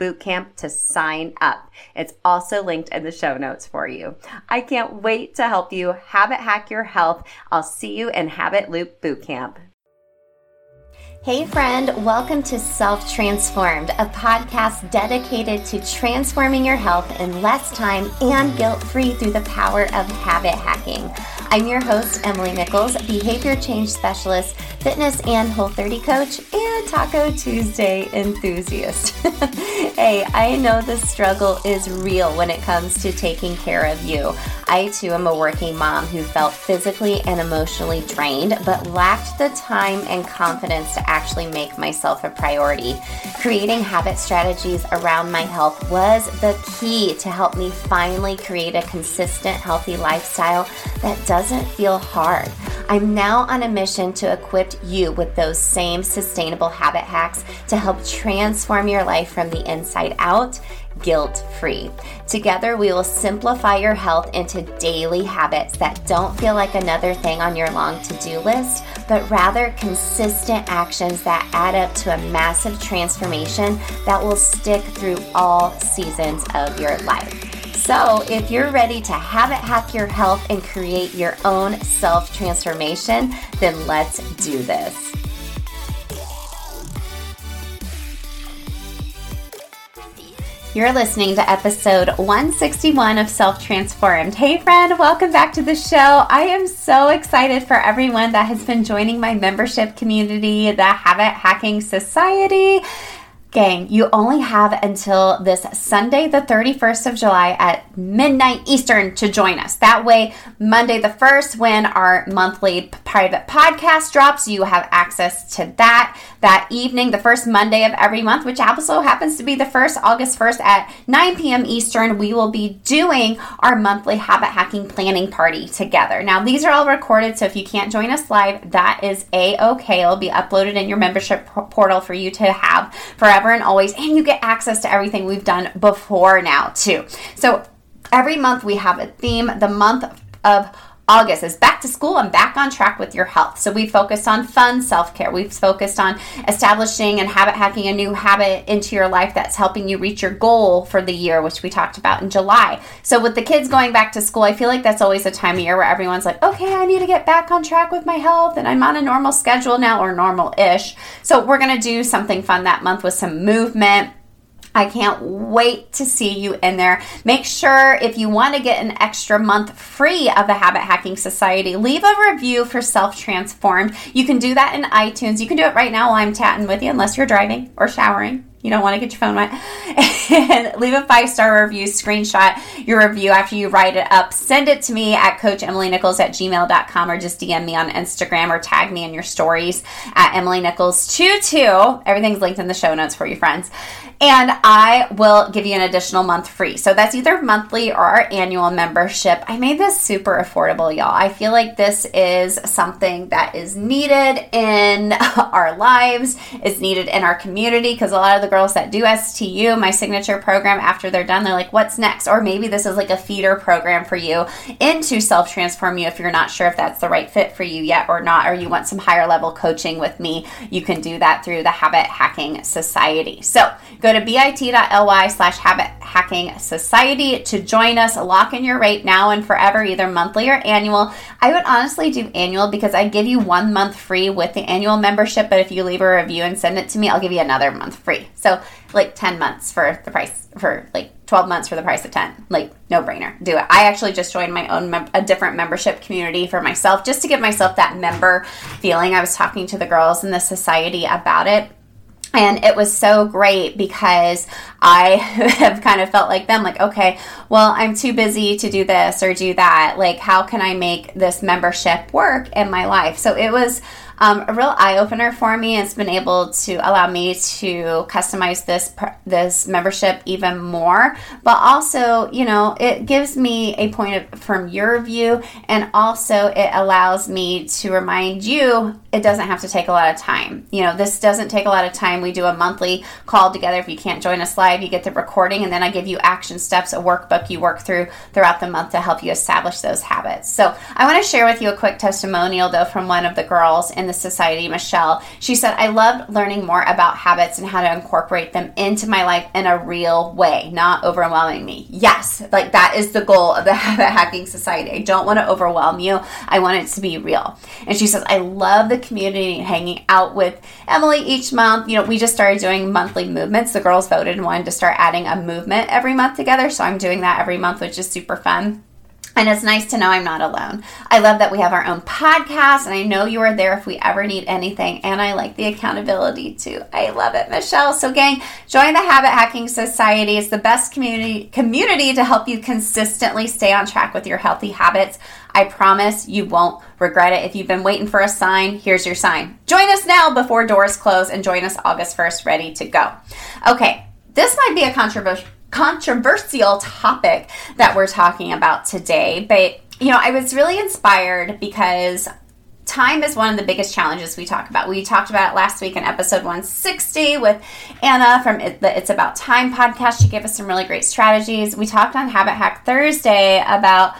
bootcamp to sign up. It's also linked in the show notes for you. I can't wait to help you habit hack your health. I'll see you in Habit Loop Bootcamp. Hey, friend, welcome to Self Transformed, a podcast dedicated to transforming your health in less time and guilt free through the power of habit hacking. I'm your host, Emily Nichols, behavior change specialist, fitness and Whole30 coach, and Taco Tuesday enthusiast. hey, I know the struggle is real when it comes to taking care of you. I too am a working mom who felt physically and emotionally drained, but lacked the time and confidence to actually make myself a priority. Creating habit strategies around my health was the key to help me finally create a consistent, healthy lifestyle that doesn't feel hard. I'm now on a mission to equip you with those same sustainable habit hacks to help transform your life from the inside out guilt free. Together, we will simplify your health into daily habits that don't feel like another thing on your long to do list, but rather consistent actions that add up to a massive transformation that will stick through all seasons of your life. So, if you're ready to habit hack your health and create your own self transformation, then let's do this. You're listening to episode 161 of Self Transformed. Hey, friend, welcome back to the show. I am so excited for everyone that has been joining my membership community, the Habit Hacking Society. Gang, you only have until this Sunday, the 31st of July at midnight Eastern to join us. That way, Monday the 1st, when our monthly private podcast drops, you have access to that. That evening, the first Monday of every month, which also happens to be the first August 1st at 9 p.m. Eastern, we will be doing our monthly habit hacking planning party together. Now, these are all recorded, so if you can't join us live, that is a okay. It'll be uploaded in your membership portal for you to have forever forever and always, and you get access to everything we've done before now, too. So every month we have a theme. The month of August is back to school and back on track with your health. So we focused on fun self care. We've focused on establishing and habit hacking a new habit into your life that's helping you reach your goal for the year, which we talked about in July. So with the kids going back to school, I feel like that's always a time of year where everyone's like, okay, I need to get back on track with my health and I'm on a normal schedule now or normal ish. So we're going to do something fun that month with some movement I can't wait to see you in there. Make sure if you want to get an extra month free of the Habit Hacking Society, leave a review for Self Transformed. You can do that in iTunes. You can do it right now while I'm chatting with you, unless you're driving or showering. You don't want to get your phone wet. and leave a five star review, screenshot your review after you write it up. Send it to me at coachemilynichols at gmail.com or just DM me on Instagram or tag me in your stories at Emily Nichols22. Everything's linked in the show notes for you friends. And I will give you an additional month free. So that's either monthly or our annual membership. I made this super affordable, y'all. I feel like this is something that is needed in our lives, is needed in our community because a lot of the girls that do STU, my signature program, after they're done, they're like, what's next? Or maybe this is like a feeder program for you into Self Transform U if you're not sure if that's the right fit for you yet or not, or you want some higher level coaching with me. You can do that through the Habit Hacking Society. So go to bit.ly slash habit hacking society to join us. Lock in your rate now and forever, either monthly or annual. I would honestly do annual because I give you one month free with the annual membership, but if you leave a review and send it to me, I'll give you another month free. So like 10 months for the price for like 12 months for the price of 10 like no brainer do it i actually just joined my own mem- a different membership community for myself just to give myself that member feeling i was talking to the girls in the society about it and it was so great because I have kind of felt like them, like, okay, well, I'm too busy to do this or do that. Like, how can I make this membership work in my life? So it was um, a real eye opener for me. It's been able to allow me to customize this this membership even more, but also, you know, it gives me a point of, from your view, and also it allows me to remind you it doesn't have to take a lot of time. You know, this doesn't take a lot of time. We do a monthly call together. If you can't join us live, you get the recording, and then I give you action steps, a workbook you work through throughout the month to help you establish those habits. So I want to share with you a quick testimonial though from one of the girls in the society, Michelle. She said, I loved learning more about habits and how to incorporate them into my life in a real way, not overwhelming me. Yes, like that is the goal of the Habit Hacking Society. I don't want to overwhelm you, I want it to be real. And she says, I love the community hanging out with Emily each month. You know, we just started doing monthly movements. The girls voted and wanted to start adding a movement every month together. So I'm doing that every month, which is super fun. And it's nice to know I'm not alone. I love that we have our own podcast, and I know you are there if we ever need anything. And I like the accountability too. I love it, Michelle. So, gang, join the Habit Hacking Society. It's the best community community to help you consistently stay on track with your healthy habits. I promise you won't regret it. If you've been waiting for a sign, here's your sign. Join us now before doors close, and join us August 1st, ready to go. Okay, this might be a controversial controversial topic that we're talking about today. But, you know, I was really inspired because time is one of the biggest challenges we talk about. We talked about it last week in episode 160 with Anna from the It's About Time podcast. She gave us some really great strategies. We talked on Habit Hack Thursday about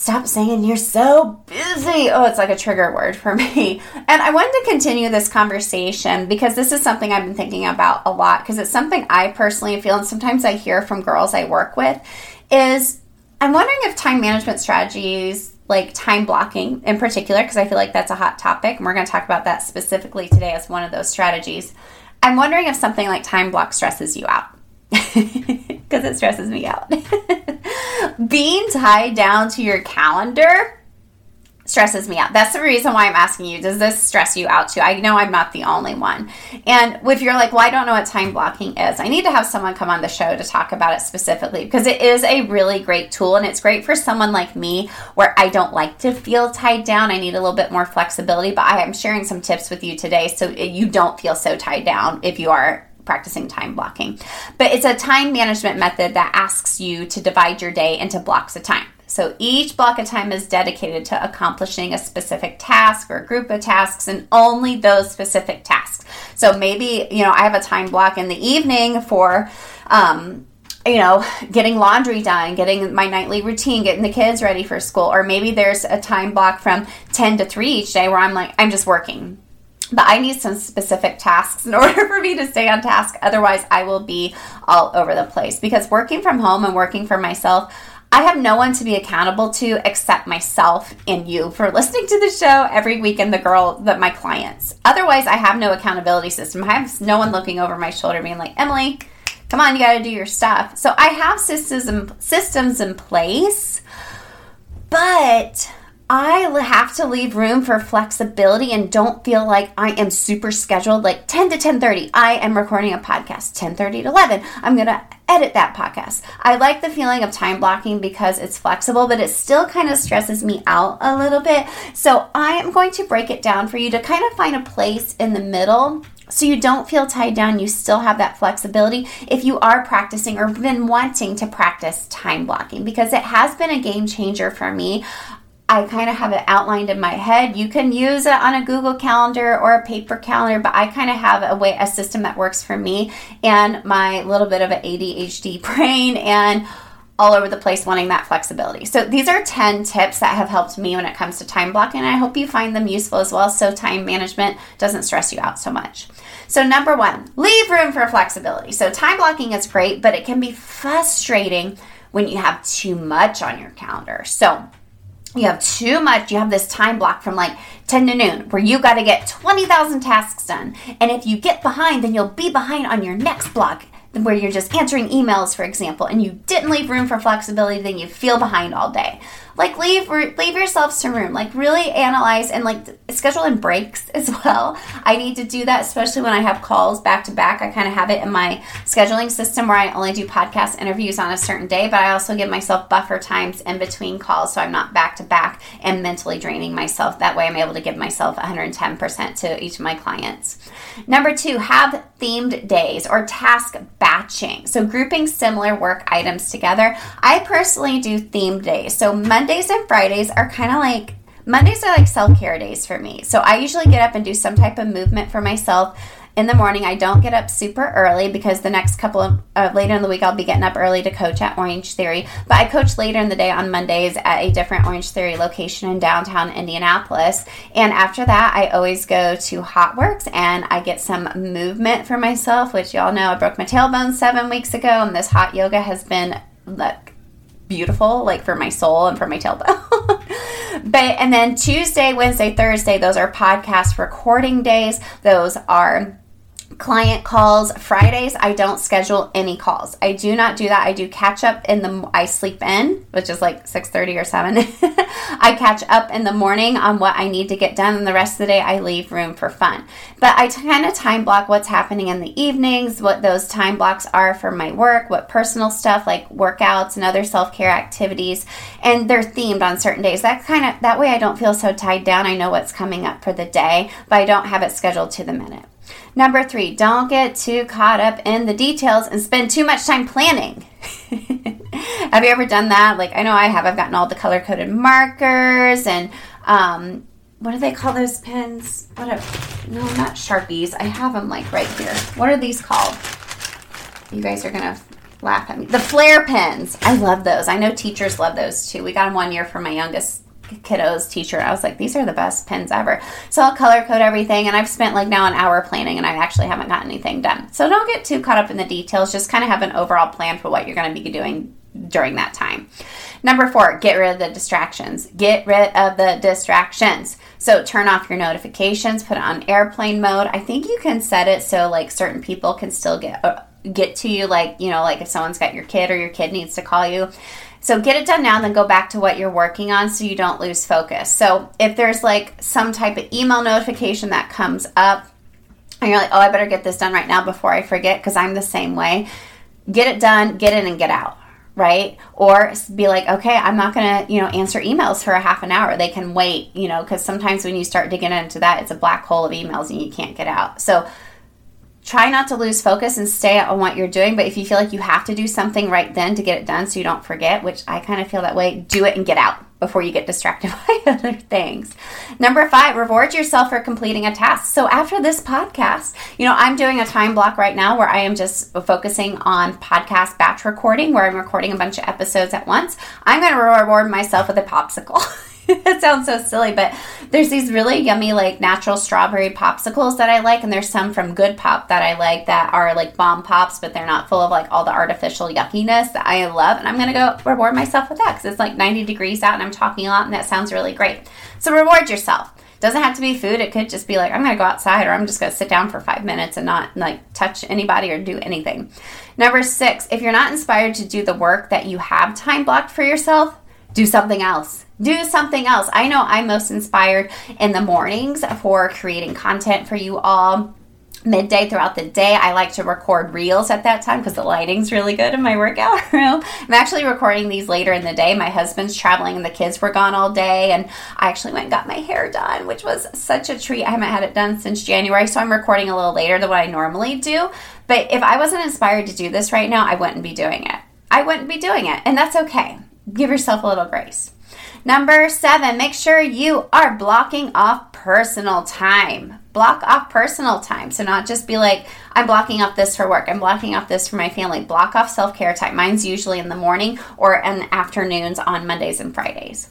Stop saying you're so busy. Oh, it's like a trigger word for me. And I wanted to continue this conversation because this is something I've been thinking about a lot because it's something I personally feel and sometimes I hear from girls I work with is I'm wondering if time management strategies like time blocking in particular because I feel like that's a hot topic and we're going to talk about that specifically today as one of those strategies. I'm wondering if something like time block stresses you out because it stresses me out. Being tied down to your calendar stresses me out. That's the reason why I'm asking you, does this stress you out too? I know I'm not the only one. And if you're like, well, I don't know what time blocking is, I need to have someone come on the show to talk about it specifically because it is a really great tool and it's great for someone like me where I don't like to feel tied down. I need a little bit more flexibility, but I am sharing some tips with you today so you don't feel so tied down if you are practicing time blocking. But it's a time management method that asks you to divide your day into blocks of time. So each block of time is dedicated to accomplishing a specific task or a group of tasks and only those specific tasks. So maybe, you know, I have a time block in the evening for, um, you know, getting laundry done, getting my nightly routine, getting the kids ready for school. Or maybe there's a time block from 10 to 3 each day where I'm like, I'm just working but I need some specific tasks in order for me to stay on task. Otherwise, I will be all over the place because working from home and working for myself, I have no one to be accountable to except myself and you for listening to the show every week and the girl that my clients. Otherwise, I have no accountability system. I have no one looking over my shoulder being like, Emily, come on, you got to do your stuff. So I have systems systems in place, but I have to leave room for flexibility and don't feel like I am super scheduled like 10 to 10:30 I am recording a podcast 10:30 to 11 I'm going to edit that podcast. I like the feeling of time blocking because it's flexible but it still kind of stresses me out a little bit. So I am going to break it down for you to kind of find a place in the middle so you don't feel tied down. You still have that flexibility if you are practicing or been wanting to practice time blocking because it has been a game changer for me. I kind of have it outlined in my head. You can use it on a Google Calendar or a paper calendar, but I kind of have a way, a system that works for me and my little bit of an ADHD brain and all over the place wanting that flexibility. So these are 10 tips that have helped me when it comes to time blocking. I hope you find them useful as well so time management doesn't stress you out so much. So number 1, leave room for flexibility. So time blocking is great, but it can be frustrating when you have too much on your calendar. So you have too much, you have this time block from like 10 to noon where you got to get 20,000 tasks done. And if you get behind, then you'll be behind on your next block where you're just answering emails, for example, and you didn't leave room for flexibility, then you feel behind all day. Like leave leave yourself some room. Like really analyze and like schedule in breaks as well. I need to do that especially when i have calls back to back. I kind of have it in my scheduling system where i only do podcast interviews on a certain day but i also give myself buffer times in between calls so i'm not back to back and mentally draining myself. That way i'm able to give myself 110% to each of my clients number two have themed days or task batching. So grouping similar work items together. I personally do themed days. So Mondays and Fridays are kind of like Mondays are like self care days for me. So I usually get up and do some type of movement for myself in the morning. I don't get up super early because the next couple of uh, later in the week I'll be getting up early to coach at Orange Theory. But I coach later in the day on Mondays at a different Orange Theory location in downtown Indianapolis. And after that, I always go to Hotworx and I get some movement for myself, which y'all know I broke my tailbone seven weeks ago, and this hot yoga has been like beautiful, like for my soul and for my tailbone. but and then Tuesday, Wednesday, Thursday, those are podcast recording days. Those are client calls. Fridays i don't schedule any calls. I do not do that. I do catch up in the i sleep in which is like 6.30 or 7 i catch up in the morning on what i need to get done and the rest of the day i leave room for fun. But i kind of time block what's happening in the evenings what those time blocks are for my work what personal stuff like workouts and other self-care activities. And they're themed on certain days. That kind of that way i don't feel so tied down. I know what's coming up for the day but i don't have it scheduled to the minute Number three, don't get too caught up in the details and spend too much time planning. have you ever done that? Like, I know I have. I've gotten all the color coded markers and, um, what do they call those pens? What are, no, not Sharpies. I have them like right here. What are these called? You guys are going to laugh at me. The Flair pens. I love those. I know teachers love those too. We got them one year for my youngest kiddos teacher. I was like, these are the best pins ever. So I'll color code everything, and I've spent like now an hour planning, and I actually haven't gotten anything done. So don't get too caught up in the details. Just kind of have an overall plan for what you're going to be doing during that time. Number four, get rid of the distractions. Get rid of the distractions. So turn off your notifications, put it on airplane mode. I think you can set it so like certain people can still get uh, get to you like, you know, like if someone's got your kid or your kid needs to call you. So get it done now and then go back to what you're working on so you don't lose focus. So if there's like some type of email notification that comes up and you're like, oh, I better get this done right now before I forget because I'm the same way, get it done, get in and get out. Right? Or be like, okay, I'm not to, you know, answer emails for a half an hour. They can wait, you know, because sometimes when you start digging into that, it's a black hole of emails and you can't get out. So try not to lose focus and stay on what you're doing. But if you feel like you have to do something right then to get it done so you don't forget, which I kind of feel that way, do it and get out before you get distracted by other things. Number five, reward yourself for completing a task. So after this podcast, you know, I'm doing a time block right now where I am just focusing on podcast batch recording, where I'm recording a bunch of episodes at once. I'm going to reward myself with a popsicle. it sounds so silly, but there's these really yummy, like natural strawberry popsicles that I like, and there's some from GoodPop that I like that are like bomb pops, but they're not full of like all the artificial yuckiness that I love. And I'm gonna go reward myself with that because it's like 90 degrees out and I'm talking a lot, and that sounds really great. So reward yourself. Doesn't have to be food. It could just be like I'm gonna go outside or I'm just gonna sit down for five minutes and not like touch anybody or do anything. Number six, if you're not inspired to do the work that you have time blocked for yourself, do something else. Do something else. I know I'm most inspired in the mornings for creating content for you all midday throughout the day. I like to record reels at that time because the lighting's really good in my workout room. I'm actually recording these later in the day. My husband's traveling and the kids were gone all day and I actually went and got my hair done, which was such a treat. I haven't had it done since January, so I'm recording a little later than what I normally do. But if I wasn't inspired to do this right now, I wouldn't be doing it. I wouldn't be doing it, and that's okay. Give yourself a little grace. Number seven, make sure you are blocking off personal time. Block off personal time. So, not just be like, I'm blocking off this for work, I'm blocking off this for my family. Block off self care time. Mine's usually in the morning or in afternoons on Mondays and Fridays.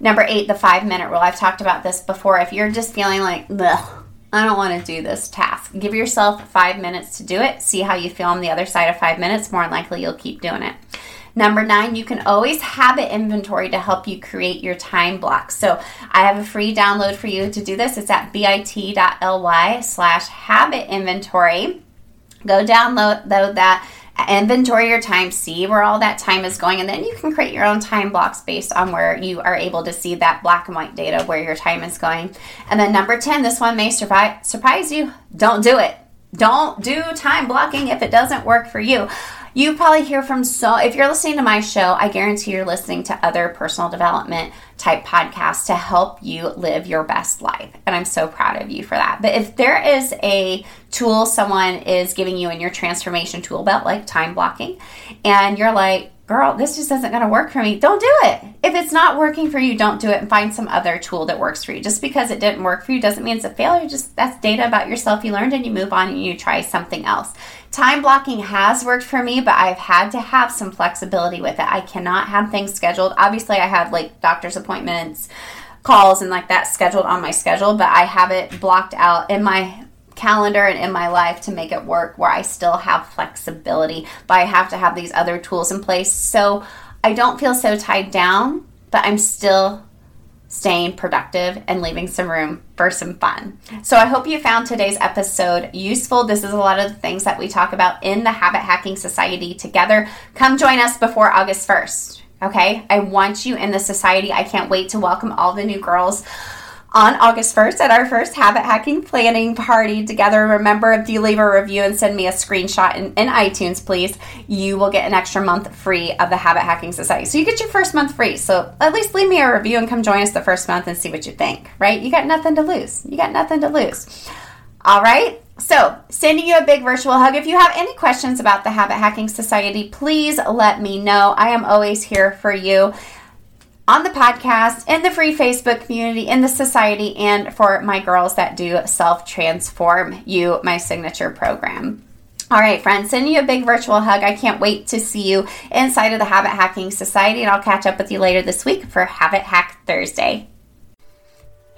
Number eight, the five minute rule. I've talked about this before. If you're just feeling like, I don't want to do this task, give yourself five minutes to do it. See how you feel on the other side of five minutes. More likely, you'll keep doing it. Number nine, you can always habit inventory to help you create your time blocks. So I have a free download for you to do this. It's at bit.ly slash habit inventory. Go download though that inventory your time, see where all that time is going, and then you can create your own time blocks based on where you are able to see that black and white data where your time is going. And then number 10, this one may surprise, surprise you. Don't do it. Don't do time blocking if it doesn't work for you you probably hear from so if you're listening to my show i guarantee you're listening to other personal development type podcasts to help you live your best life. And i'm so proud of you for that. But if there is a tool someone is giving you in your transformation tool belt like time blocking and you're like girl, this just isn't going to work for me, don't do it. If it's not working for you, don't do it and find some other tool that works for you. Just because it didn't work for you doesn't mean it's a failure. Just that's data about yourself you learned and you move on and you try something else. Time blocking has worked for me, but I've had to have some flexibility with it. I cannot have things scheduled. Obviously, I have like doctor's appointments, calls, and like that scheduled on my schedule, but I have it blocked out in my calendar and in my life to make it work where I still have flexibility, but I have to have these other tools in place. So I don't feel so tied down, but I'm still staying productive and leaving some room for some fun. So I hope you found today's episode useful. This is a lot of the things that we talk about in the Habit Hacking Society together. Come join us before August 1st. Okay? I want you in the society. I can't wait to welcome all the new girls on August 1st at our first habit hacking planning party together. Remember, if you leave a review and send me a screenshot in, in, iTunes, please, you will get an extra month free of the Habit Hacking Society. So you get your first month free. So at least leave me a review and come join us the first month and see what you think, right? You got nothing to lose. You got nothing to lose. All right. So, sending you a big virtual hug. If you have any questions about the Habit Hacking Society, please let me know. I am always here for you on the podcast, in the free Facebook community, in the society, and for my girls that do Self Transform U, my signature program. All right, friends, sending you a big virtual hug. I can't wait to see you inside of the Habit Hacking Society, and I'll catch up with you later this week for Habit Hack Thursday.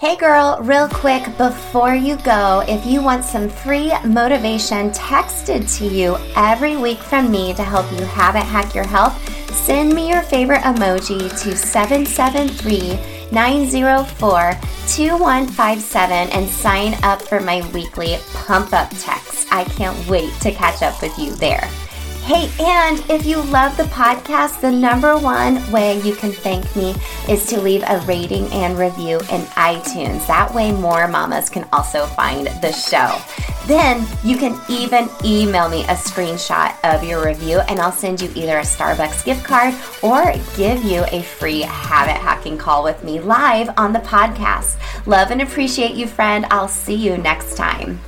Hey girl, real quick before you go, if you want some free motivation texted to you every week from me to help you habit hack your health, send me your favorite emoji to 773 904 2157 and sign up for my weekly pump up text. I can't wait to catch up with you there. Hey, and if you love the podcast, the number one way you can thank me is to leave a rating and review in iTunes. That way, more mamas can also find the show. Then you can even email me a screenshot of your review, and I'll send you either a Starbucks gift card or give you a free habit hacking call with me live on the podcast. Love and appreciate you, friend. I'll see you next time.